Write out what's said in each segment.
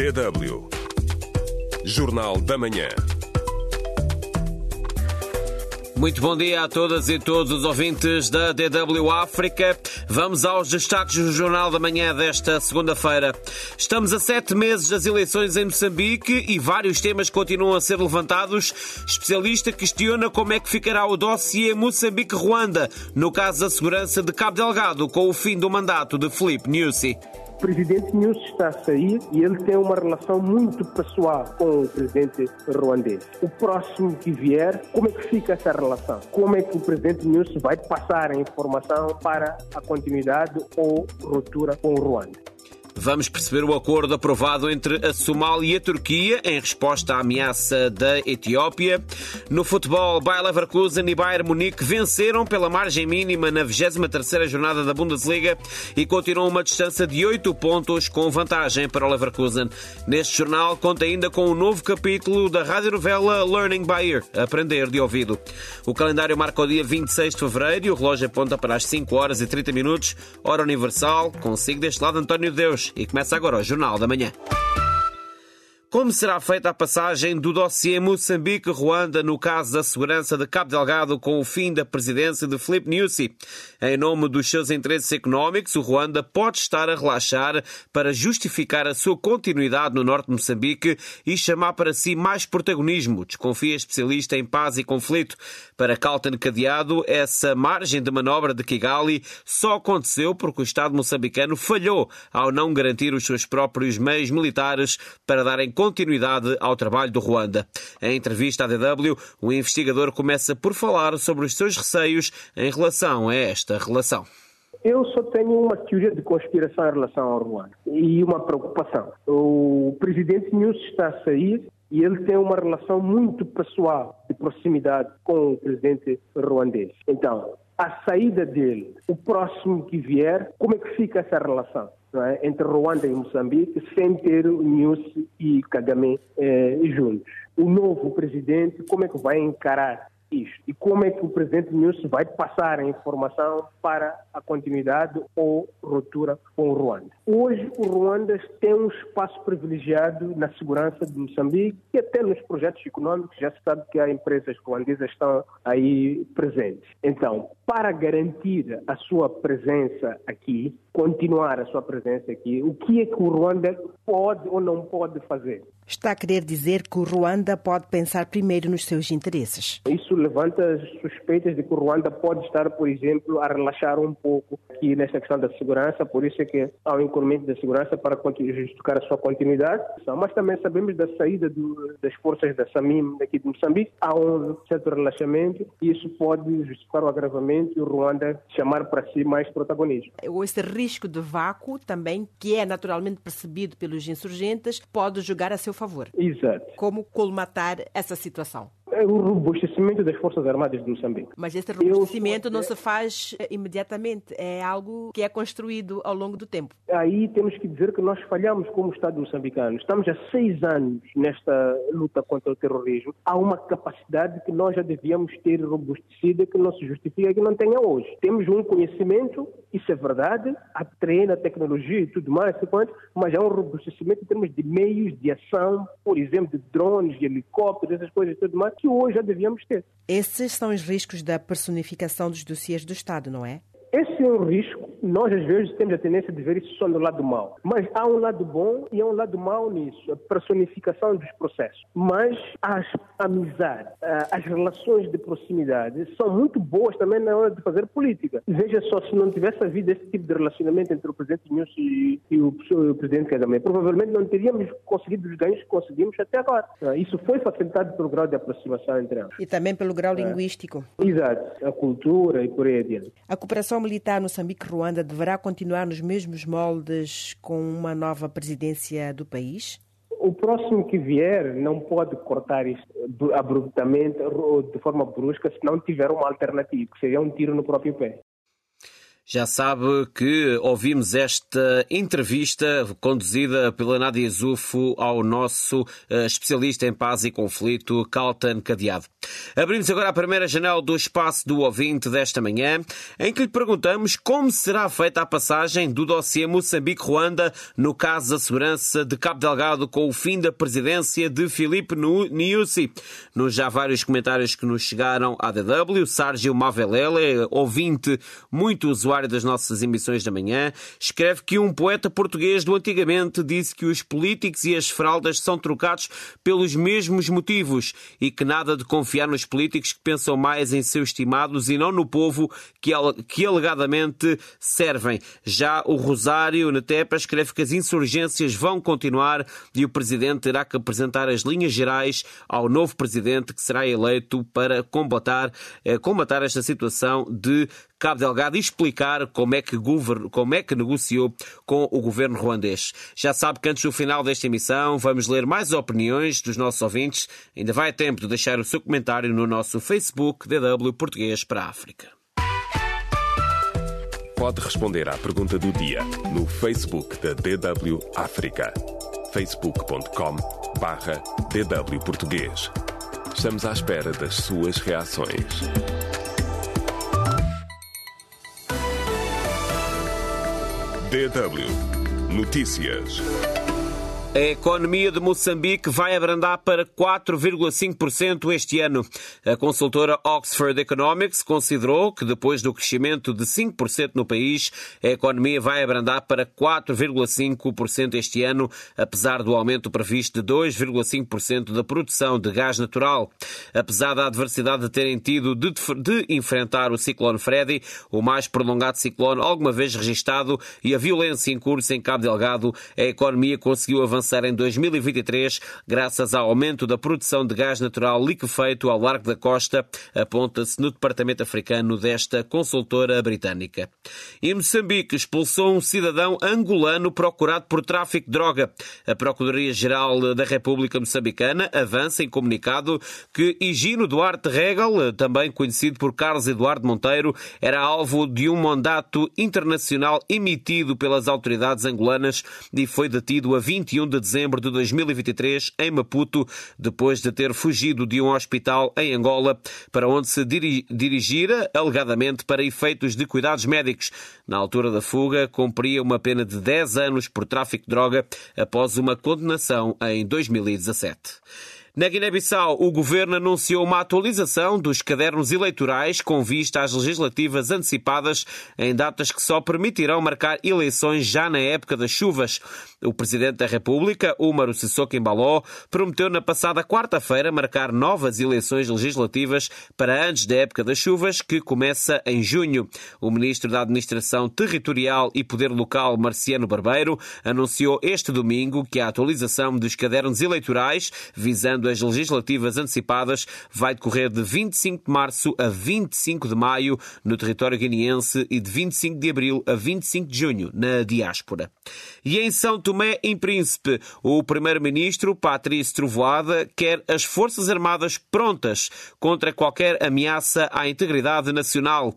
DW. Jornal da Manhã. Muito bom dia a todas e todos os ouvintes da DW África. Vamos aos destaques do Jornal da Manhã desta segunda-feira. Estamos a sete meses das eleições em Moçambique e vários temas continuam a ser levantados. Especialista questiona como é que ficará o dossiê Moçambique-Ruanda no caso da segurança de Cabo Delgado com o fim do mandato de Felipe Nyusi. O presidente News está a sair e ele tem uma relação muito pessoal com o presidente ruandês. O próximo que vier, como é que fica essa relação? Como é que o presidente News vai passar a informação para a continuidade ou ruptura com o Ruanda? Vamos perceber o acordo aprovado entre a Somália e a Turquia em resposta à ameaça da Etiópia. No futebol, Bayer Leverkusen e Bayern Munique venceram pela margem mínima na 23ª jornada da Bundesliga e continuam uma distância de 8 pontos com vantagem para o Leverkusen. Neste jornal conta ainda com um novo capítulo da radionovela Learning by Ear, Aprender de Ouvido. O calendário marca o dia 26 de fevereiro e o relógio aponta para as 5 horas e 30 minutos, hora universal. Consigo deste lado António Deus e começa agora o Jornal da Manhã. Como será feita a passagem do dossiê Moçambique-Ruanda no caso da segurança de Cabo Delgado com o fim da presidência de Filipe Nyusi? Em nome dos seus interesses económicos, o Ruanda pode estar a relaxar para justificar a sua continuidade no norte de Moçambique e chamar para si mais protagonismo, desconfia especialista em paz e conflito. Para Calton Cadeado, essa margem de manobra de Kigali só aconteceu porque o Estado moçambicano falhou ao não garantir os seus próprios meios militares para darem continuidade ao trabalho do Ruanda. Em entrevista à DW, o investigador começa por falar sobre os seus receios em relação a esta relação. Eu só tenho uma teoria de conspiração em relação ao Ruanda e uma preocupação. O presidente News está a sair e ele tem uma relação muito pessoal, de proximidade com o presidente ruandês. Então, a saída dele, o próximo que vier, como é que fica essa relação? É? entre Ruanda e Moçambique, sem ter o News e Kagame eh, juntos. O novo presidente, como é que vai encarar isto? E como é que o presidente News vai passar a informação para a continuidade ou ruptura com o Ruanda? Hoje, o Ruanda tem um espaço privilegiado na segurança de Moçambique e até nos projetos econômicos. Já se sabe que há empresas ruandesas estão aí presentes. Então, para garantir a sua presença aqui, continuar a sua presença aqui, o que é que o Ruanda pode ou não pode fazer? Está a querer dizer que o Ruanda pode pensar primeiro nos seus interesses. Isso levanta suspeitas de que o Ruanda pode estar, por exemplo, a relaxar um pouco aqui nesta questão da segurança, por isso é que há um incremento da segurança para justificar a sua continuidade. Mas também sabemos da saída do, das forças da SAMIM daqui de Moçambique, há um certo relaxamento e isso pode justificar o agravamento e o Ruanda chamar para si mais protagonismo. Esse risco de vácuo também, que é naturalmente percebido pelos insurgentes, pode jogar a seu favor. Exato. Como colmatar essa situação? É o robustecimento das Forças Armadas de Moçambique. Mas esse robustecimento Eu... não se faz eh, imediatamente, é algo que é construído ao longo do tempo. Aí temos que dizer que nós falhamos como Estado moçambicano. Estamos há seis anos nesta luta contra o terrorismo. Há uma capacidade que nós já devíamos ter robustecida que não se justifica que não tenha hoje. Temos um conhecimento, isso é verdade, há treino, a tecnologia e tudo mais, mas há um robustecimento em termos de meios de ação, por exemplo, de drones, de helicópteros, essas coisas e tudo mais, que hoje já devíamos ter. Esses são os riscos da personificação dos dossiês do Estado, não é? Esse é um risco. Nós, às vezes, temos a tendência de ver isso só no lado mau. Mas há um lado bom e há um lado mau nisso, a personificação dos processos. Mas as amizades, as relações de proximidade são muito boas também na hora de fazer política. Veja só, se não tivesse havido esse tipo de relacionamento entre o presidente Nunes e, e, o, o presidente Kagame, provavelmente não teríamos conseguido os ganhos que conseguimos até agora. Isso foi facilitado pelo grau de aproximação entre eles. E também pelo grau linguístico. Exato, a cultura e por aí adiante. A cooperação militar Moçambique-Ruanda deverá continuar nos mesmos moldes com uma nova presidência do país? O próximo que vier não pode cortar isto abruptamente ou de forma brusca se não tiver uma alternativa, que seria um tiro no próprio pé. Já sabe que ouvimos esta entrevista conduzida pela Nádia Zufo ao nosso eh, especialista em paz e conflito, Calton Cadeado. Abrimos agora a primeira janela do espaço do ouvinte desta manhã, em que lhe perguntamos como será feita a passagem do dossiê Moçambique-Ruanda no caso da segurança de Cabo Delgado com o fim da presidência de Filipe Niusi. Nos já vários comentários que nos chegaram à DW, Sérgio Mavelele, ouvinte muito usuário das nossas emissões da manhã, escreve que um poeta português do antigamente disse que os políticos e as fraldas são trocados pelos mesmos motivos e que nada de confiar nos políticos que pensam mais em seus estimados e não no povo que, que alegadamente servem. Já o Rosário Netepa escreve que as insurgências vão continuar e o Presidente terá que apresentar as linhas gerais ao novo Presidente que será eleito para combatar, eh, combatar esta situação de Cabo Delgado e explicar como é, que como é que negociou com o governo ruandês. Já sabe que antes do final desta emissão vamos ler mais opiniões dos nossos ouvintes. Ainda vai a tempo de deixar o seu comentário no nosso Facebook DW Português para a África. Pode responder à pergunta do dia no Facebook da DW África. facebook.com barra DW Português. Estamos à espera das suas reações. DW Notícias. A economia de Moçambique vai abrandar para 4,5% este ano. A consultora Oxford Economics considerou que depois do crescimento de 5% no país, a economia vai abrandar para 4,5% este ano, apesar do aumento previsto de 2,5% da produção de gás natural. Apesar da adversidade de terem tido de, de enfrentar o ciclone Freddy, o mais prolongado ciclone alguma vez registado, e a violência em curso em Cabo Delgado, a economia conseguiu avançar avançar em 2023 graças ao aumento da produção de gás natural liquefeito ao largo da costa, aponta-se no Departamento Africano desta consultora britânica. E Moçambique expulsou um cidadão angolano procurado por tráfico de droga. A Procuradoria-Geral da República Moçambicana avança em comunicado que Higino Duarte Regal, também conhecido por Carlos Eduardo Monteiro, era alvo de um mandato internacional emitido pelas autoridades angolanas e foi detido a 21 de dezembro de 2023 em Maputo, depois de ter fugido de um hospital em Angola, para onde se dirigira, alegadamente para efeitos de cuidados médicos. Na altura da fuga, cumpria uma pena de 10 anos por tráfico de droga após uma condenação em 2017. Na Guiné-Bissau, o governo anunciou uma atualização dos cadernos eleitorais com vista às legislativas antecipadas em datas que só permitirão marcar eleições já na época das chuvas. O presidente da República, Umaru Sissoko Embaló, prometeu na passada quarta-feira marcar novas eleições legislativas para antes da época das chuvas, que começa em junho. O ministro da Administração Territorial e Poder Local, Marciano Barbeiro, anunciou este domingo que a atualização dos cadernos eleitorais, visando as legislativas antecipadas, vai decorrer de 25 de março a 25 de maio no território guineense e de 25 de abril a 25 de junho na diáspora. E em São Tomé em Príncipe, o primeiro-ministro Patrício Trovoada quer as Forças Armadas prontas contra qualquer ameaça à integridade nacional.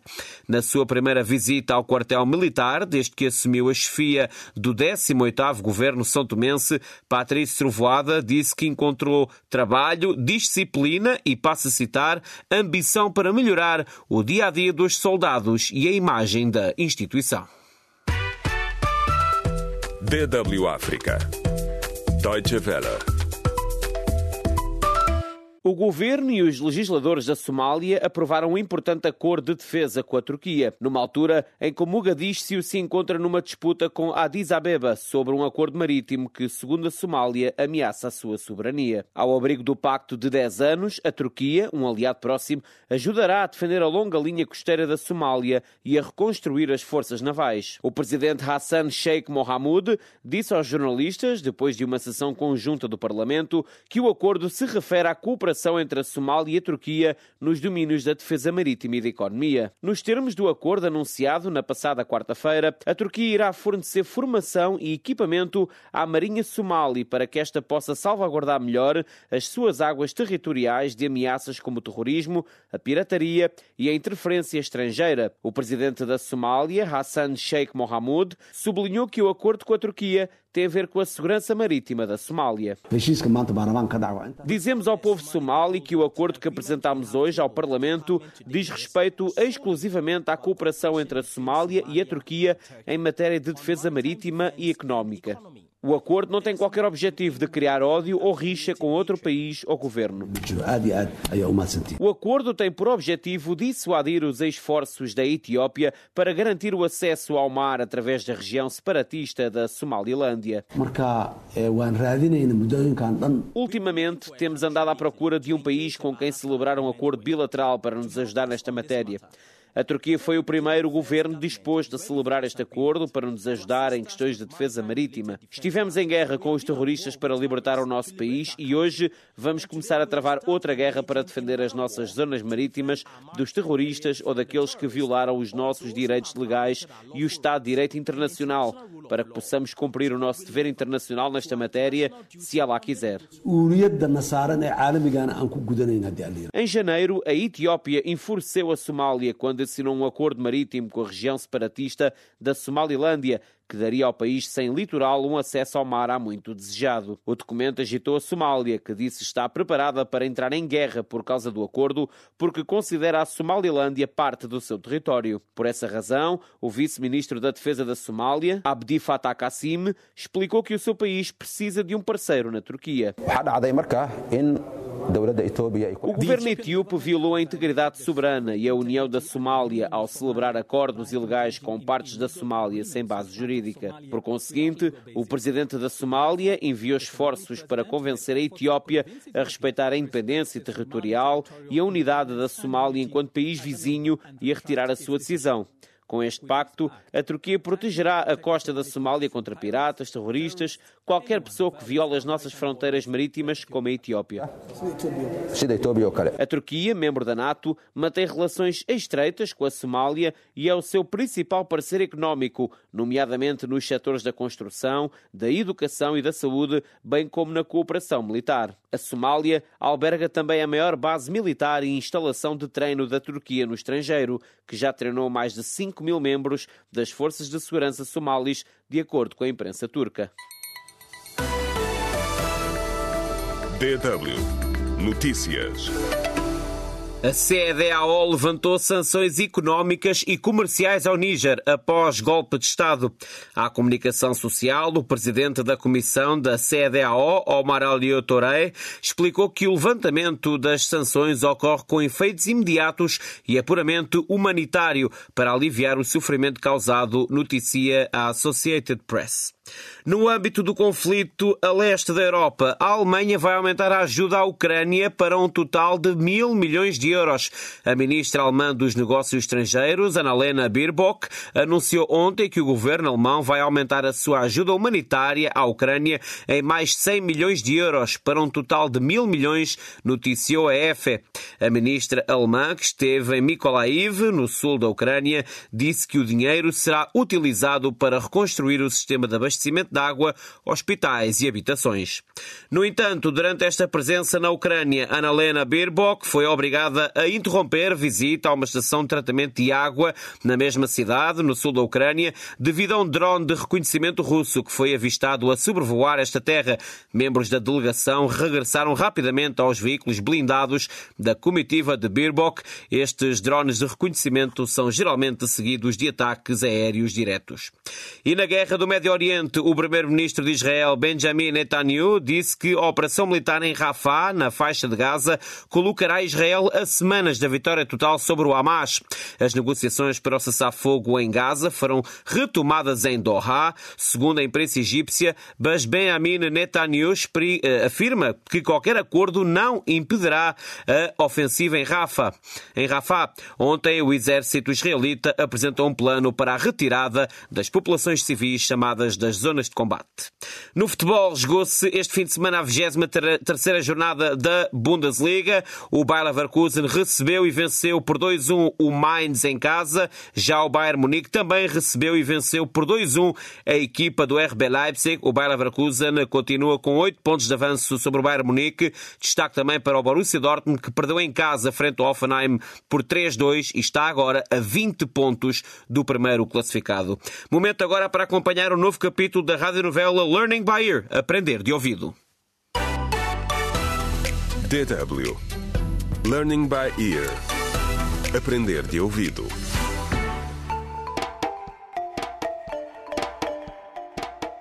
Na sua primeira visita ao quartel militar, desde que assumiu a chefia do 18º governo são tomense, Patrício Trovoada disse que encontrou trabalho, disciplina e, passa a citar, ambição para melhorar o dia a dia dos soldados e a imagem da instituição. DW África. Deutsche Welle. O governo e os legisladores da Somália aprovaram um importante acordo de defesa com a Turquia, numa altura em que Mogadíscio se encontra numa disputa com Addis Abeba sobre um acordo marítimo que, segundo a Somália, ameaça a sua soberania. Ao abrigo do pacto de 10 anos, a Turquia, um aliado próximo, ajudará a defender a longa linha costeira da Somália e a reconstruir as forças navais. O presidente Hassan Sheikh Mohamud disse aos jornalistas, depois de uma sessão conjunta do Parlamento, que o acordo se refere à cooperação cooperação entre a Somália e a Turquia nos domínios da defesa marítima e da economia. Nos termos do acordo anunciado na passada quarta-feira, a Turquia irá fornecer formação e equipamento à Marinha Somali para que esta possa salvaguardar melhor as suas águas territoriais de ameaças como o terrorismo, a pirataria e a interferência estrangeira. O presidente da Somália, Hassan Sheikh Mohamud, sublinhou que o acordo com a Turquia tem a ver com a segurança marítima da Somália. Dizemos ao povo somali assumal e que o acordo que apresentámos hoje ao Parlamento diz respeito exclusivamente à cooperação entre a Somália e a Turquia em matéria de defesa marítima e económica. O acordo não tem qualquer objetivo de criar ódio ou rixa com outro país ou governo. O acordo tem por objetivo dissuadir os esforços da Etiópia para garantir o acesso ao mar através da região separatista da Somalilândia. Ultimamente, temos andado à procura de um país com quem celebrar um acordo bilateral para nos ajudar nesta matéria. A Turquia foi o primeiro governo disposto a celebrar este acordo para nos ajudar em questões de defesa marítima. Estivemos em guerra com os terroristas para libertar o nosso país e hoje vamos começar a travar outra guerra para defender as nossas zonas marítimas dos terroristas ou daqueles que violaram os nossos direitos legais e o Estado de Direito Internacional, para que possamos cumprir o nosso dever internacional nesta matéria, se Allah quiser. Em janeiro, a Etiópia enfureceu a Somália quando assinou um acordo marítimo com a região separatista da Somalilândia, que daria ao país sem litoral um acesso ao mar há muito desejado. O documento agitou a Somália, que disse estar preparada para entrar em guerra por causa do acordo, porque considera a Somalilândia parte do seu território. Por essa razão, o vice-ministro da Defesa da Somália, Abdi Fattah Kassim, explicou que o seu país precisa de um parceiro na Turquia. O governo etíope violou a integridade soberana e a união da Somália ao celebrar acordos ilegais com partes da Somália sem base jurídica. Por conseguinte, o presidente da Somália enviou esforços para convencer a Etiópia a respeitar a independência territorial e a unidade da Somália enquanto país vizinho e a retirar a sua decisão. Com este pacto, a Turquia protegerá a costa da Somália contra piratas, terroristas, qualquer pessoa que viole as nossas fronteiras marítimas, como a Etiópia. A Turquia, membro da NATO, mantém relações estreitas com a Somália e é o seu principal parceiro económico, nomeadamente nos setores da construção, da educação e da saúde, bem como na cooperação militar. A Somália alberga também a maior base militar e instalação de treino da Turquia no estrangeiro, que já treinou mais de 5 mil membros das forças de segurança somalis, de acordo com a imprensa turca. DW Notícias. A CEDEAO levantou sanções económicas e comerciais ao Níger após golpe de Estado. À comunicação social, o presidente da comissão da CEDEAO, Omar Alio Touré, explicou que o levantamento das sanções ocorre com efeitos imediatos e puramente humanitário para aliviar o sofrimento causado, noticia a Associated Press. No âmbito do conflito a leste da Europa, a Alemanha vai aumentar a ajuda à Ucrânia para um total de mil milhões de euros. A ministra alemã dos Negócios Estrangeiros, Annalena Baerbock, anunciou ontem que o governo alemão vai aumentar a sua ajuda humanitária à Ucrânia em mais 100 milhões de euros, para um total de mil milhões, noticiou a EFE. A ministra alemã, que esteve em Mykolaiv, no sul da Ucrânia, disse que o dinheiro será utilizado para reconstruir o sistema de abastecimento de água, hospitais e habitações. No entanto, durante esta presença na Ucrânia, Annalena Baerbock foi obrigada a interromper visita a uma estação de tratamento de água na mesma cidade, no sul da Ucrânia, devido a um drone de reconhecimento russo que foi avistado a sobrevoar esta terra. Membros da delegação regressaram rapidamente aos veículos blindados da comitiva de Baerbock. Estes drones de reconhecimento são geralmente seguidos de ataques aéreos diretos. E na guerra do Médio Oriente, o primeiro-ministro de Israel, Benjamin Netanyahu, disse que a operação militar em Rafah, na faixa de Gaza, colocará Israel a semanas da vitória total sobre o Hamas. As negociações para o cessar-fogo em Gaza foram retomadas em Doha. Segundo a imprensa egípcia, Benjamin Netanyahu eh, afirma que qualquer acordo não impedirá a ofensiva em Rafah. Em Rafah, ontem o exército israelita apresentou um plano para a retirada das populações civis chamadas das zonas de combate. No futebol, jogou-se este fim de semana a 23 jornada da Bundesliga. O Bayer Leverkusen recebeu e venceu por 2-1 o Mainz em casa. Já o Bayern Munique também recebeu e venceu por 2-1 a equipa do RB Leipzig. O Bayer Leverkusen continua com 8 pontos de avanço sobre o Bayern Munique. Destaque também para o Borussia Dortmund, que perdeu em casa frente ao Offenheim por 3-2 e está agora a 20 pontos do primeiro classificado. Momento agora para acompanhar o novo capítulo da radionovela Learning by Ear, Aprender de Ouvido. DW Learning by Ear Aprender de ouvido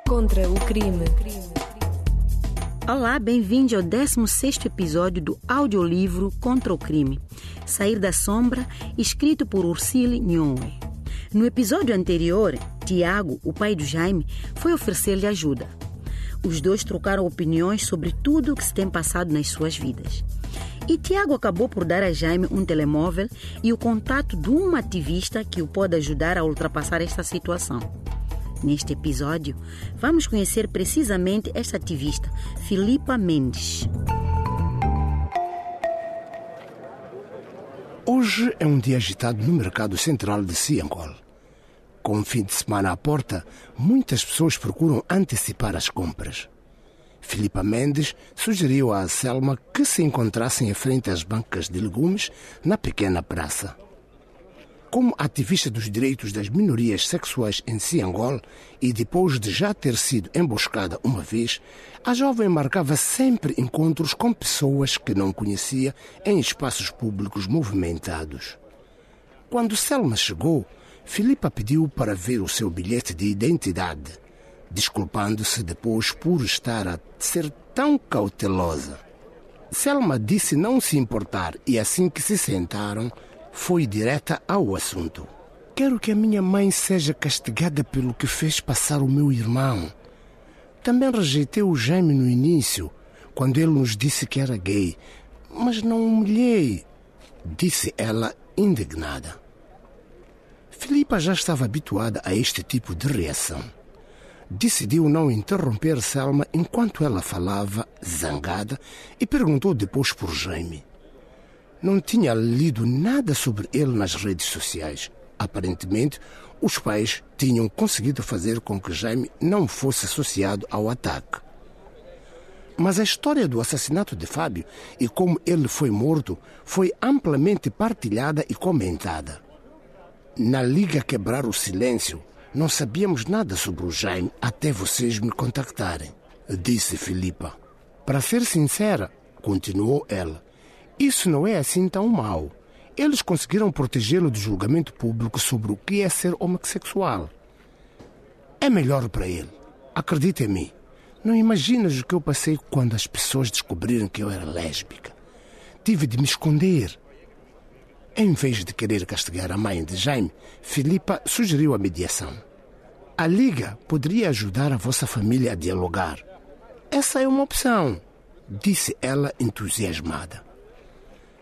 Contra o crime. Olá, bem-vindo ao 16º episódio do audiolivro Contra o Crime, Sair da Sombra, escrito por Ursile Nhoe. No episódio anterior, Tiago, o pai do Jaime, foi oferecer-lhe ajuda. Os dois trocaram opiniões sobre tudo o que se tem passado nas suas vidas. E Tiago acabou por dar a Jaime um telemóvel e o contato de uma ativista que o pode ajudar a ultrapassar esta situação. Neste episódio, vamos conhecer precisamente esta ativista, Filipa Mendes. Hoje é um dia agitado no mercado central de Ciangol. Com o fim de semana à porta, muitas pessoas procuram antecipar as compras. Filipa Mendes sugeriu à Selma que se encontrassem em frente às bancas de legumes na pequena praça. Como ativista dos direitos das minorias sexuais em Ciangol e depois de já ter sido emboscada uma vez, a jovem marcava sempre encontros com pessoas que não conhecia em espaços públicos movimentados. Quando Selma chegou, Filipa pediu para ver o seu bilhete de identidade, desculpando-se depois por estar a ser tão cautelosa. Selma disse não se importar e assim que se sentaram, foi direta ao assunto. Quero que a minha mãe seja castigada pelo que fez passar o meu irmão. Também rejeitei o Jaime no início, quando ele nos disse que era gay, mas não humilhei, disse ela indignada. Filipa já estava habituada a este tipo de reação. Decidiu não interromper Selma enquanto ela falava, zangada, e perguntou depois por Jaime. Não tinha lido nada sobre ele nas redes sociais. Aparentemente, os pais tinham conseguido fazer com que Jaime não fosse associado ao ataque. Mas a história do assassinato de Fábio e como ele foi morto foi amplamente partilhada e comentada. Na Liga Quebrar o Silêncio, não sabíamos nada sobre o Jaime até vocês me contactarem, disse Filipa. Para ser sincera, continuou ela, isso não é assim tão mau. Eles conseguiram protegê-lo do julgamento público sobre o que é ser homossexual. É melhor para ele. Acredita em mim. Não imaginas o que eu passei quando as pessoas descobriram que eu era lésbica. Tive de me esconder. Em vez de querer castigar a mãe de Jaime, Filipa sugeriu a mediação. A Liga poderia ajudar a vossa família a dialogar. Essa é uma opção, disse ela entusiasmada.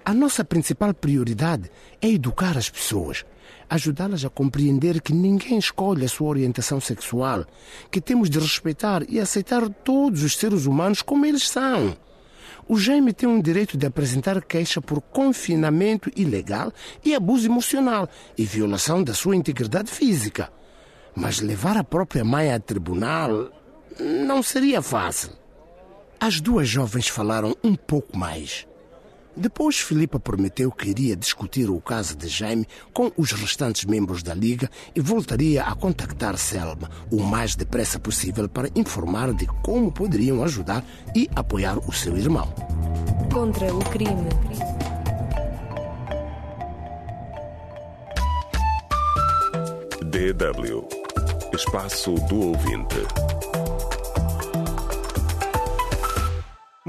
A nossa principal prioridade é educar as pessoas, ajudá-las a compreender que ninguém escolhe a sua orientação sexual, que temos de respeitar e aceitar todos os seres humanos como eles são. O Jaime tem um direito de apresentar queixa por confinamento ilegal e abuso emocional e violação da sua integridade física. Mas levar a própria mãe a tribunal não seria fácil. As duas jovens falaram um pouco mais. Depois, Filipa prometeu que iria discutir o caso de Jaime com os restantes membros da Liga e voltaria a contactar Selma o mais depressa possível para informar de como poderiam ajudar e apoiar o seu irmão. Contra o crime. DW Espaço do Ouvinte.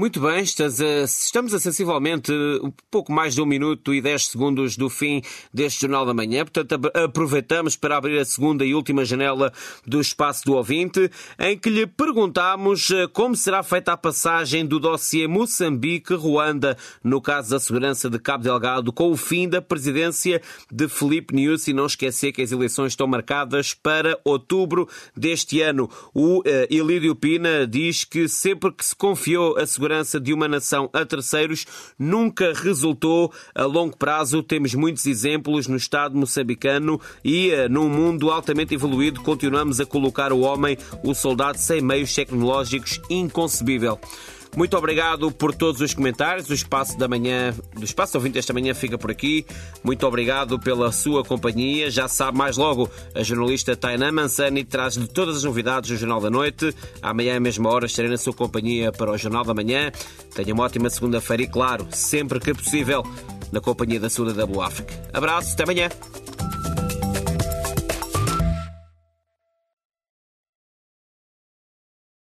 Muito bem, estamos a sensivelmente um pouco mais de um minuto e dez segundos do fim deste Jornal da Manhã. Portanto, aproveitamos para abrir a segunda e última janela do espaço do ouvinte, em que lhe perguntamos eh, como será feita a passagem do dossiê Moçambique-Ruanda no caso da segurança de Cabo Delgado com o fim da presidência de Felipe News e não esquecer que as eleições estão marcadas para outubro deste ano. O uh, Ilídio Pina diz que sempre que se confiou a segurança segurança de uma nação a terceiros nunca resultou a longo prazo. Temos muitos exemplos no Estado moçambicano e eh, num mundo altamente evoluído continuamos a colocar o homem, o soldado, sem meios tecnológicos inconcebível. Muito obrigado por todos os comentários. O espaço da manhã, do espaço ouvinte esta manhã fica por aqui. Muito obrigado pela sua companhia. Já sabe, mais logo, a jornalista Tainá Mansani traz-lhe todas as novidades do Jornal da Noite. Amanhã, à mesma hora, estarei na sua companhia para o Jornal da Manhã. Tenha uma ótima segunda-feira e, claro, sempre que possível, na companhia da sua W África. Abraço, até amanhã.